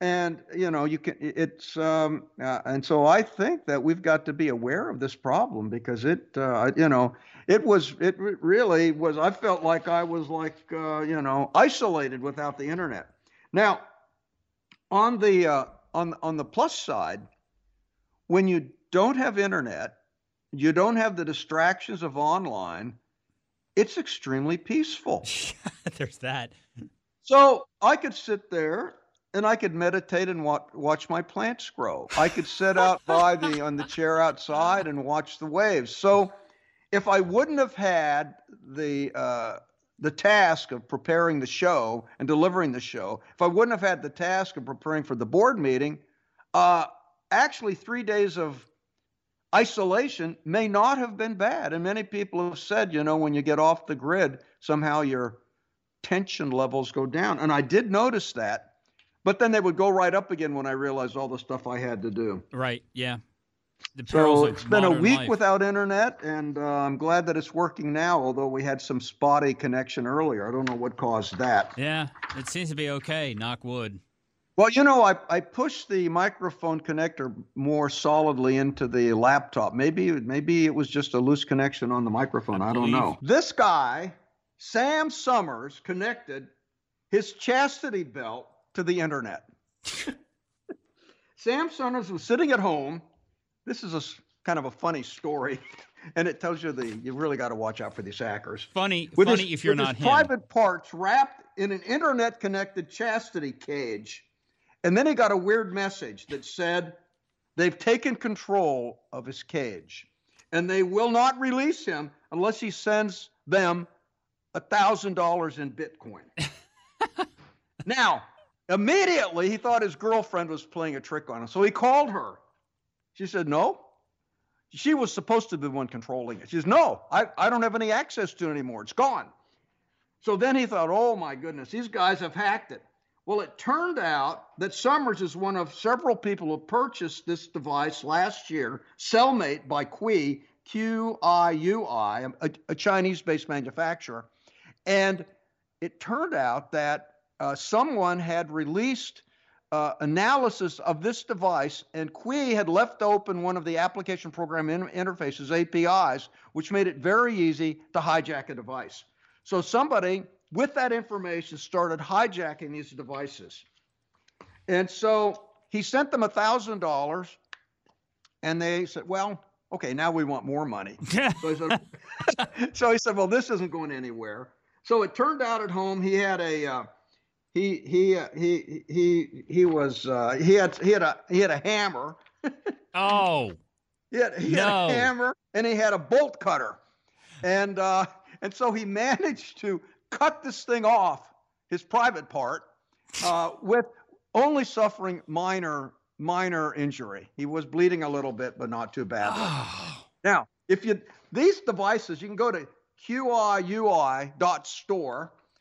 and you know you can it's um uh, and so i think that we've got to be aware of this problem because it uh, you know it was it really was i felt like i was like uh, you know isolated without the internet. Now on the uh, on on the plus side when you don't have internet you don't have the distractions of online it's extremely peaceful. There's that. So i could sit there and I could meditate and watch, watch my plants grow. I could sit out by the on the chair outside and watch the waves. So, if I wouldn't have had the uh, the task of preparing the show and delivering the show, if I wouldn't have had the task of preparing for the board meeting, uh, actually three days of isolation may not have been bad. And many people have said, you know, when you get off the grid, somehow your tension levels go down. And I did notice that but then they would go right up again when I realized all the stuff I had to do. Right. Yeah. The. So it's been a week life. without internet, and uh, I'm glad that it's working now. Although we had some spotty connection earlier, I don't know what caused that. Yeah, it seems to be okay. Knock wood. Well, you know, I, I pushed the microphone connector more solidly into the laptop. Maybe maybe it was just a loose connection on the microphone. I, I don't know. This guy, Sam Summers, connected his chastity belt to the internet. Sam Summers was sitting at home. This is a kind of a funny story, and it tells you the you really got to watch out for these hackers. Funny, with funny his, if you're with not his him. Private parts wrapped in an internet-connected chastity cage, and then he got a weird message that said they've taken control of his cage, and they will not release him unless he sends them a thousand dollars in Bitcoin. now Immediately, he thought his girlfriend was playing a trick on him. So he called her. She said, No. She was supposed to be the one controlling it. She says, No, I, I don't have any access to it anymore. It's gone. So then he thought, oh my goodness, these guys have hacked it. Well, it turned out that Summers is one of several people who purchased this device last year, Cellmate by Qiui, Q I U I, a, a Chinese based manufacturer. And it turned out that uh, someone had released uh, analysis of this device, and Qiui had left open one of the application program in- interfaces, APIs, which made it very easy to hijack a device. So somebody with that information started hijacking these devices. And so he sent them $1,000, and they said, Well, okay, now we want more money. so, he said, so he said, Well, this isn't going anywhere. So it turned out at home he had a. Uh, he he uh, he he he was uh, he had he had a he had a hammer. oh. He had, he no. had a hammer and he had a bolt cutter, and uh, and so he managed to cut this thing off, his private part, uh, with only suffering minor minor injury. He was bleeding a little bit, but not too badly. now, if you these devices, you can go to qiui.store.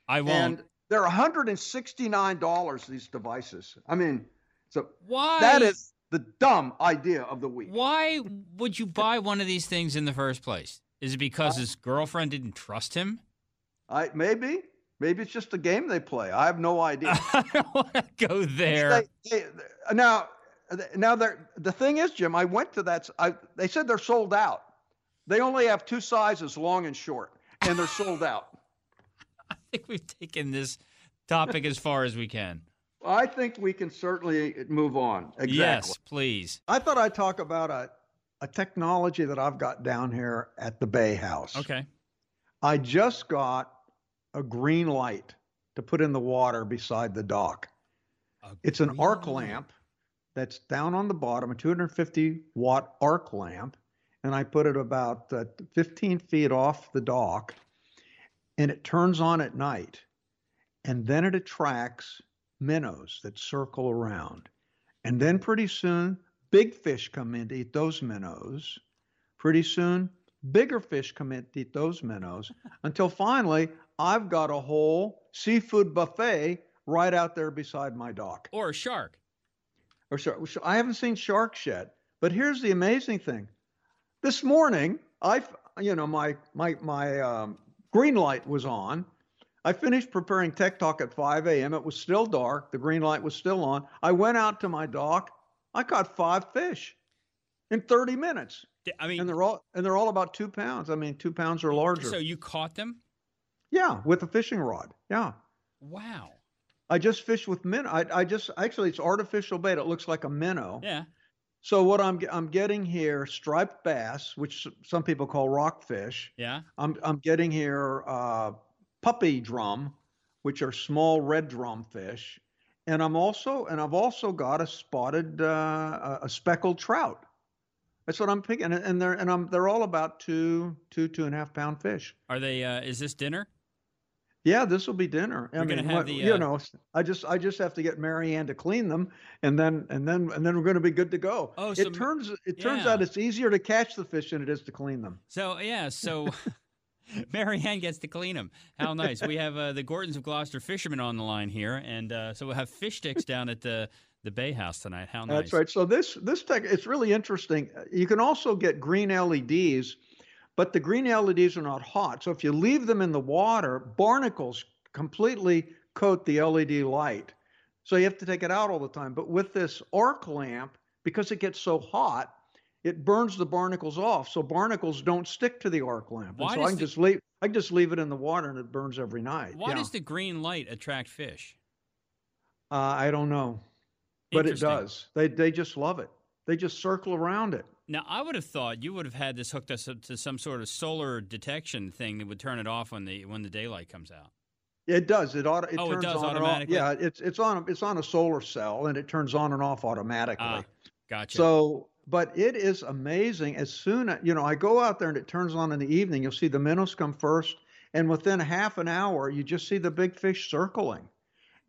I won't. And they're $169 these devices. I mean, so why that is the dumb idea of the week. Why would you buy one of these things in the first place? Is it because his girlfriend didn't trust him? I maybe. Maybe it's just a game they play. I have no idea. I don't want to go there. They, they, now, now the thing is, Jim, I went to that. I, they said they're sold out. They only have two sizes, long and short, and they're sold out. I think we've taken this topic as far as we can. I think we can certainly move on. Exactly. Yes, please. I thought I'd talk about a, a technology that I've got down here at the Bay House. Okay. I just got a green light to put in the water beside the dock. A it's an arc light. lamp that's down on the bottom, a 250 watt arc lamp, and I put it about uh, 15 feet off the dock, and it turns on at night, and then it attracts minnows that circle around, and then pretty soon big fish come in to eat those minnows. Pretty soon, bigger fish come in to eat those minnows, until finally I've got a whole seafood buffet right out there beside my dock. Or a shark. Or shark. I haven't seen sharks yet. But here's the amazing thing. This morning, I, you know, my my my um, green light was on. I finished preparing Tech Talk at 5 a.m. It was still dark. The green light was still on. I went out to my dock. I caught five fish in 30 minutes. I mean, and they're all and they're all about two pounds. I mean, two pounds or larger. So you caught them? Yeah, with a fishing rod. Yeah. Wow. I just fish with minnow. I, I just actually it's artificial bait. It looks like a minnow. Yeah. So what I'm I'm getting here striped bass, which some people call rockfish. Yeah. I'm I'm getting here uh, puppy drum, which are small red drum fish, and I'm also and I've also got a spotted uh, a speckled trout. That's what I'm picking, and they're and I'm they're all about two two two and a half pound fish. Are they? Uh, is this dinner? Yeah, this will be dinner. You're I mean, have the, you uh, know, I just I just have to get Marianne to clean them, and then and then and then we're going to be good to go. Oh, it so- turns it turns yeah. out it's easier to catch the fish than it is to clean them. So yeah, so Marianne gets to clean them. How nice! We have uh, the Gorton's of Gloucester fishermen on the line here, and uh, so we'll have fish sticks down at the the Bay House tonight. How nice! That's right. So this this tech it's really interesting. You can also get green LEDs, but the green LEDs are not hot. So if you leave them in the water, barnacles completely coat the LED light. So you have to take it out all the time. But with this arc lamp, because it gets so hot, it burns the barnacles off. So barnacles don't stick to the arc lamp. Why and so I can the- just leave I can just leave it in the water and it burns every night. Why yeah. does the green light attract fish? uh, I don't know. But it does. They they just love it. They just circle around it. Now, I would have thought you would have had this hooked us up to some sort of solar detection thing that would turn it off when the when the daylight comes out. It does. It auto, it Oh, it turns does on and off. automatically? Yeah, it's it's on it's on a solar cell and it turns on and off automatically. Ah, gotcha. So, but it is amazing. As soon as you know, I go out there and it turns on in the evening. You'll see the minnows come first, and within half an hour, you just see the big fish circling.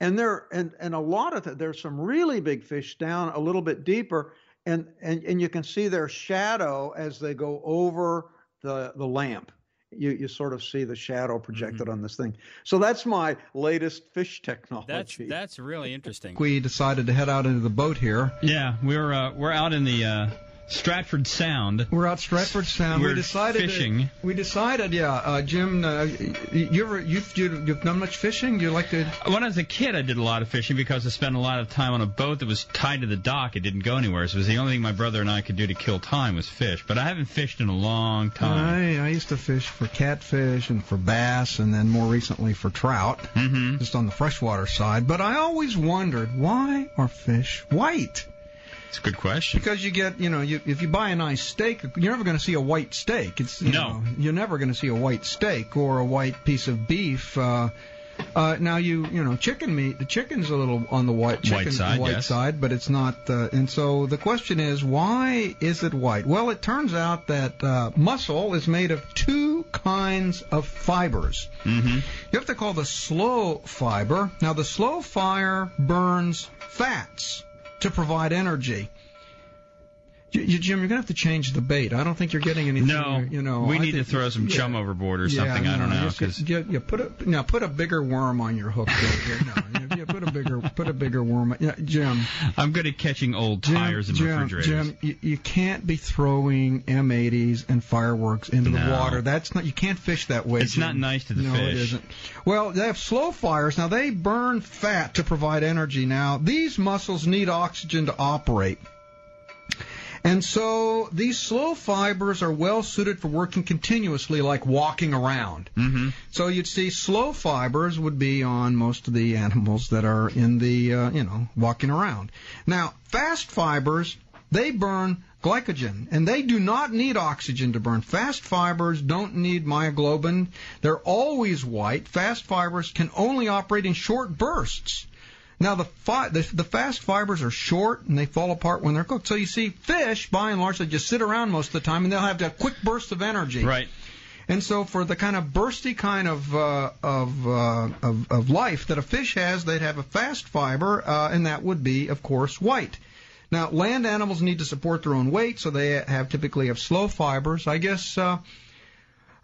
And there, and and a lot of it, there's some really big fish down a little bit deeper, and and and you can see their shadow as they go over the the lamp. you, you sort of see the shadow projected mm-hmm. on this thing. So that's my latest fish technology. That's that's really interesting. We decided to head out into the boat here. Yeah, we're uh, we're out in the uh, Stratford Sound. We're out Stratford Sound. We're we decided fishing. To, we decided, yeah, uh, Jim. Uh, you ever you've you've done much fishing? You like to? When I was a kid, I did a lot of fishing because I spent a lot of time on a boat that was tied to the dock. It didn't go anywhere. So it was the only thing my brother and I could do to kill time was fish. But I haven't fished in a long time. I I used to fish for catfish and for bass, and then more recently for trout, mm-hmm. just on the freshwater side. But I always wondered why are fish white? It's a good question. Because you get, you know, you, if you buy a nice steak, you're never going to see a white steak. It's you no, know, you're never going to see a white steak or a white piece of beef. Uh, uh, now you you know chicken meat. The chicken's a little on the white chicken, white side, white yes. side, but it's not. Uh, and so the question is, why is it white? Well, it turns out that uh, muscle is made of two kinds of fibers. Mm-hmm. You have to call the slow fiber. Now the slow fire burns fats to provide energy. Jim, you're gonna have to change the bait. I don't think you're getting anything. No, you know, we I need to throw some yeah, chum overboard or yeah, something. No, I don't know. Yeah, yeah, put a now put a bigger worm on your hook. There. no, yeah, put a bigger put a bigger worm. Yeah, Jim. I'm good at catching old Jim, tires in Jim, refrigerators. Jim, you, you can't be throwing M80s and fireworks into no. the water. That's not. You can't fish that way. It's Jim. not nice to the no, fish. No, it isn't. Well, they have slow fires. Now they burn fat to provide energy. Now these muscles need oxygen to operate. And so these slow fibers are well suited for working continuously, like walking around. Mm-hmm. So you'd see slow fibers would be on most of the animals that are in the, uh, you know, walking around. Now, fast fibers, they burn glycogen, and they do not need oxygen to burn. Fast fibers don't need myoglobin. They're always white. Fast fibers can only operate in short bursts. Now the, fi- the the fast fibers are short and they fall apart when they're cooked. So you see, fish by and large they just sit around most of the time and they'll have that quick burst of energy. Right. And so for the kind of bursty kind of uh, of, uh, of of life that a fish has, they'd have a fast fiber, uh, and that would be, of course, white. Now land animals need to support their own weight, so they have typically have slow fibers. I guess. Uh,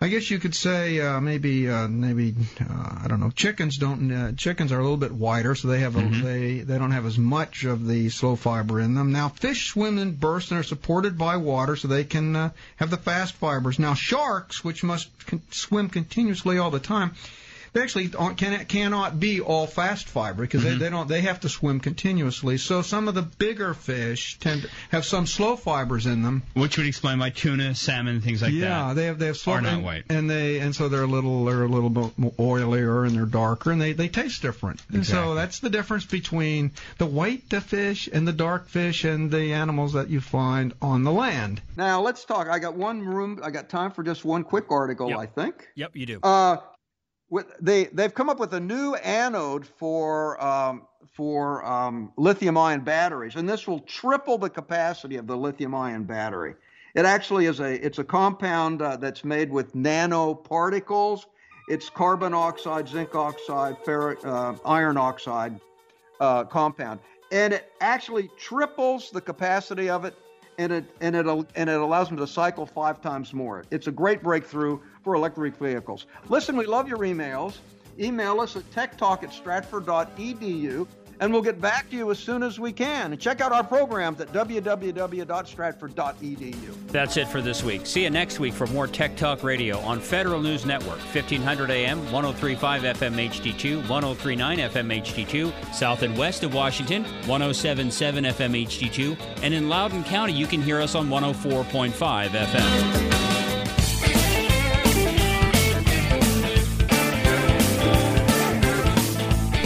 I guess you could say uh, maybe uh, maybe uh, I don't know. Chickens don't. Uh, chickens are a little bit wider, so they have a, mm-hmm. they they don't have as much of the slow fiber in them. Now fish swim in bursts and are supported by water, so they can uh, have the fast fibers. Now sharks, which must con- swim continuously all the time, they actually can, cannot be all fast fiber because mm-hmm. they, they don't they have to swim continuously. So some of the bigger fish tend to have some slow fibers in them, which would explain why tuna, salmon, things like yeah, that. Yeah, they have they have slow are not and, white, and they and so they're a little they're a little bit more oilier and they're darker and they they taste different. Exactly. And so that's the difference between the white the fish and the dark fish and the animals that you find on the land. Now let's talk. I got one room. I got time for just one quick article. Yep. I think. Yep, you do. Uh, with, they they've come up with a new anode for um, for um, lithium-ion batteries, and this will triple the capacity of the lithium-ion battery. It actually is a it's a compound uh, that's made with nanoparticles. It's carbon oxide, zinc oxide, uh, iron oxide uh, compound, and it actually triples the capacity of it, and it and it and it allows them to cycle five times more. It's a great breakthrough for electric vehicles. Listen, we love your emails. Email us at techtalk at stratford.edu and we'll get back to you as soon as we can. And check out our programs at www.stratford.edu. That's it for this week. See you next week for more Tech Talk Radio on Federal News Network, 1500 AM, 1035 FM HD2, 1039 FM HD2, south and west of Washington, 1077 FM HD2, and in Loudoun County, you can hear us on 104.5 FM.